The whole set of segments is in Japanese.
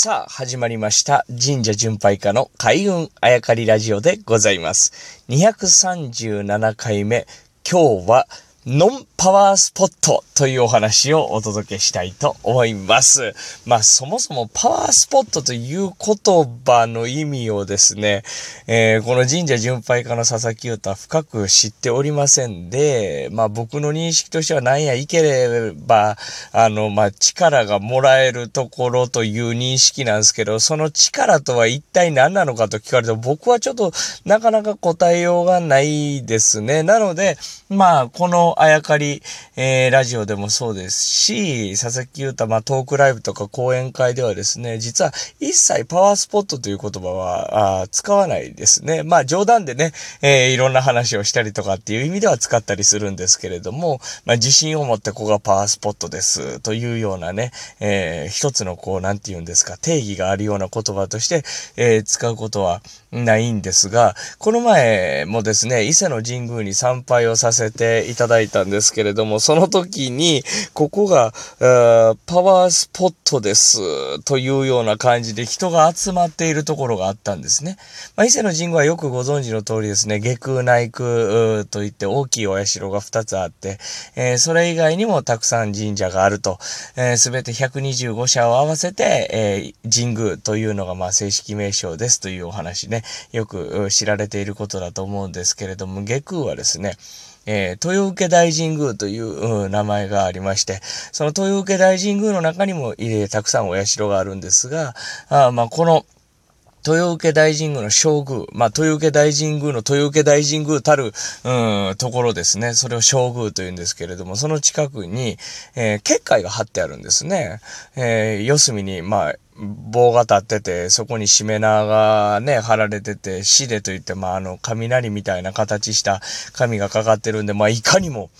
さあ、始まりました。神社巡拝家の開運あやかりラジオでございます。237回目。今日は、ノンパワースポットというお話をお届けしたいと思います。まあそもそもパワースポットという言葉の意味をですね、えー、この神社巡拝家の佐々木歌深く知っておりませんで、まあ僕の認識としては何やいければ、あの、まあ力がもらえるところという認識なんですけど、その力とは一体何なのかと聞かれて僕はちょっとなかなか答えようがないですね。なので、まあこのあやかり、えー、ラジオでもそうですし、佐々木優太、まあ、トークライブとか講演会ではですね、実は一切パワースポットという言葉は、あ使わないですね。まあ、冗談でね、えー、いろんな話をしたりとかっていう意味では使ったりするんですけれども、まあ、自信を持ってここがパワースポットですというようなね、えー、一つのこう、なんて言うんですか、定義があるような言葉として、えー、使うことはないんですが、この前もですね、伊勢の神宮に参拝をさせていただいたんですけれども、その時に、ここが、パワースポットです、というような感じで人が集まっているところがあったんですね。まあ、伊勢の神宮はよくご存知の通りですね、下空内空といって大きいお社が2つあって、えー、それ以外にもたくさん神社があると、す、えー、べ、て125社を合わせて、えー、神宮というのがまあ正式名称ですというお話ね、よく知られていることだと思うんですけれども、下空はですね、えー、豊受大神宮という、う名前がありまして、その豊受大神宮の中にも、えー、たくさんお社があるんですが、あまあ、この、豊受大神宮の正宮、まあ、豊受大神宮の豊受大神宮たる、うん、ところですね。それを正宮と言うんですけれども、その近くに、えー、結界が張ってあるんですね。えー、四隅に、まあ、棒が立ってて、そこにしめ縄がね、貼られてて、死でといって、まあ、あの、雷みたいな形した紙がかかってるんで、まあ、いかにも、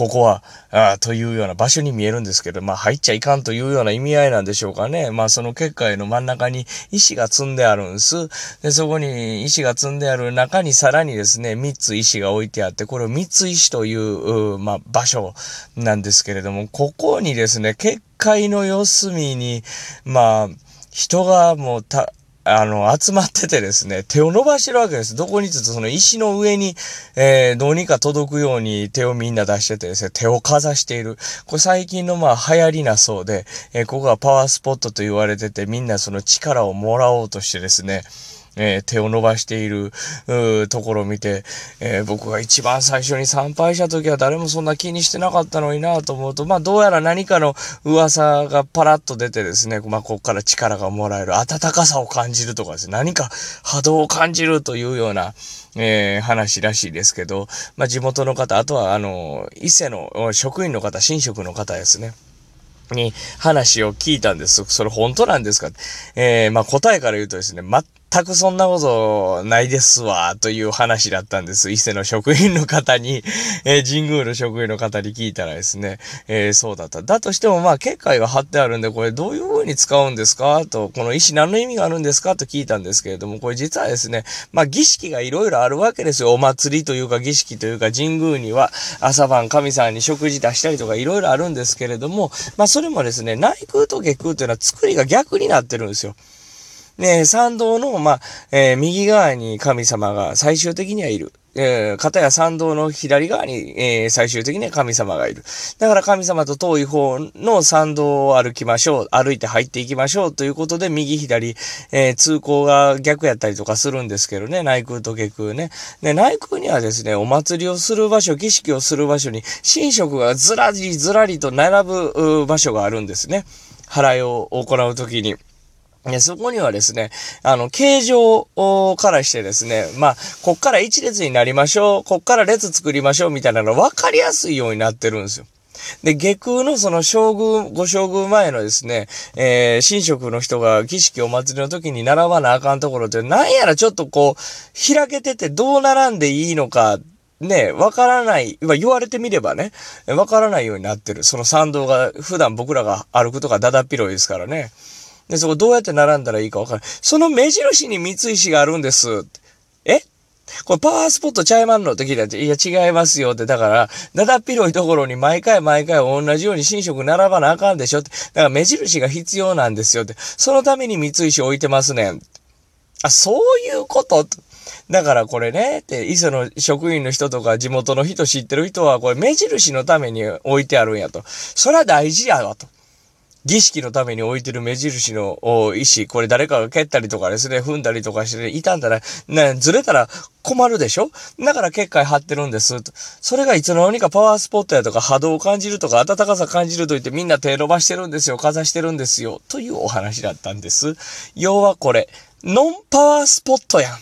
ここは、あというような場所に見えるんですけど、まあ入っちゃいかんというような意味合いなんでしょうかね。まあその結界の真ん中に石が積んであるんです。で、そこに石が積んである中にさらにですね、三つ石が置いてあって、これを三つ石という、うまあ場所なんですけれども、ここにですね、結界の四隅に、まあ、人がもうた、あの、集まっててですね、手を伸ばしてるわけです。どこにつつその石の上に、えー、どうにか届くように手をみんな出しててですね、手をかざしている。これ最近のまあ流行りなそうで、えー、ここがパワースポットと言われてて、みんなその力をもらおうとしてですね、え、手を伸ばしている、ところを見て、え、僕が一番最初に参拝した時は誰もそんな気にしてなかったのになと思うと、まあどうやら何かの噂がパラッと出てですね、まあここから力がもらえる、温かさを感じるとかですね、何か波動を感じるというような、えー、話らしいですけど、まあ地元の方、あとはあの、伊勢の職員の方、神職の方ですね。に話を聞いたんです。それ本当なんですか？えー、まあ答えから言うとですね、全くそんなことないですわ、という話だったんです。伊勢の職員の方に、えー、神宮の職員の方に聞いたらですね、えー、そうだった。だとしても、まあ、結界が貼ってあるんで、これどういう風に使うんですか？と、この石何の意味があるんですか？と聞いたんですけれども、これ実はですね、まあ、儀式がいろいろあるわけですよ。お祭りというか儀式というか、神宮には朝晩神さんに食事出したりとかいろいろあるんですけれども、まあ、それもですね、内宮と下空というのは作りが逆になってるんですよ。ね、参道の、まあ、えー、右側に神様が最終的にはいる。えー、片や参道の左側に、えー、最終的には神様がいる。だから神様と遠い方の参道を歩きましょう。歩いて入っていきましょうということで、右左、えー、通行が逆やったりとかするんですけどね、内空と下空ね。で、内空にはですね、お祭りをする場所、儀式をする場所に、神職がずらりずらりと並ぶ場所があるんですね。払いを行うときに。そこにはですね、あの、形状からしてですね、まあ、こっから一列になりましょう、こっから列作りましょうみたいなの分かりやすいようになってるんですよ。で、下空のその将軍、ご将軍前のですね、えー、神職の人が儀式お祭りの時に並ばなあかんところって、なんやらちょっとこう、開けててどう並んでいいのか、ね、わからない、言われてみればね、わからないようになってる。その参道が普段僕らが歩くとかだだっ広いですからね。で、そこどうやって並んだらいいかわからない。その目印に三石があるんです。え？これパワースポットちゃいまんのって聞いたら、いや違いますよって。だから、だだっ広いところに毎回毎回同じように寝食並ばなあかんでしょって。だから目印が必要なんですよって。そのために三石置いてますねん。あ、そういうこと？だからこれね、って、磯の職員の人とか地元の人知ってる人は、これ目印のために置いてあるんやと。それは大事やわと。儀式のために置いてる目印の石、これ誰かが蹴ったりとかですね、踏んだりとかして、傷んだら、ね、ずれたら困るでしょ？だから結界張ってるんです。それがいつの間にかパワースポットやとか波動を感じるとか暖かさ感じると言ってみんな手伸ばしてるんですよ、かざしてるんですよ、というお話だったんです。要はこれ、ノンパワースポットやん。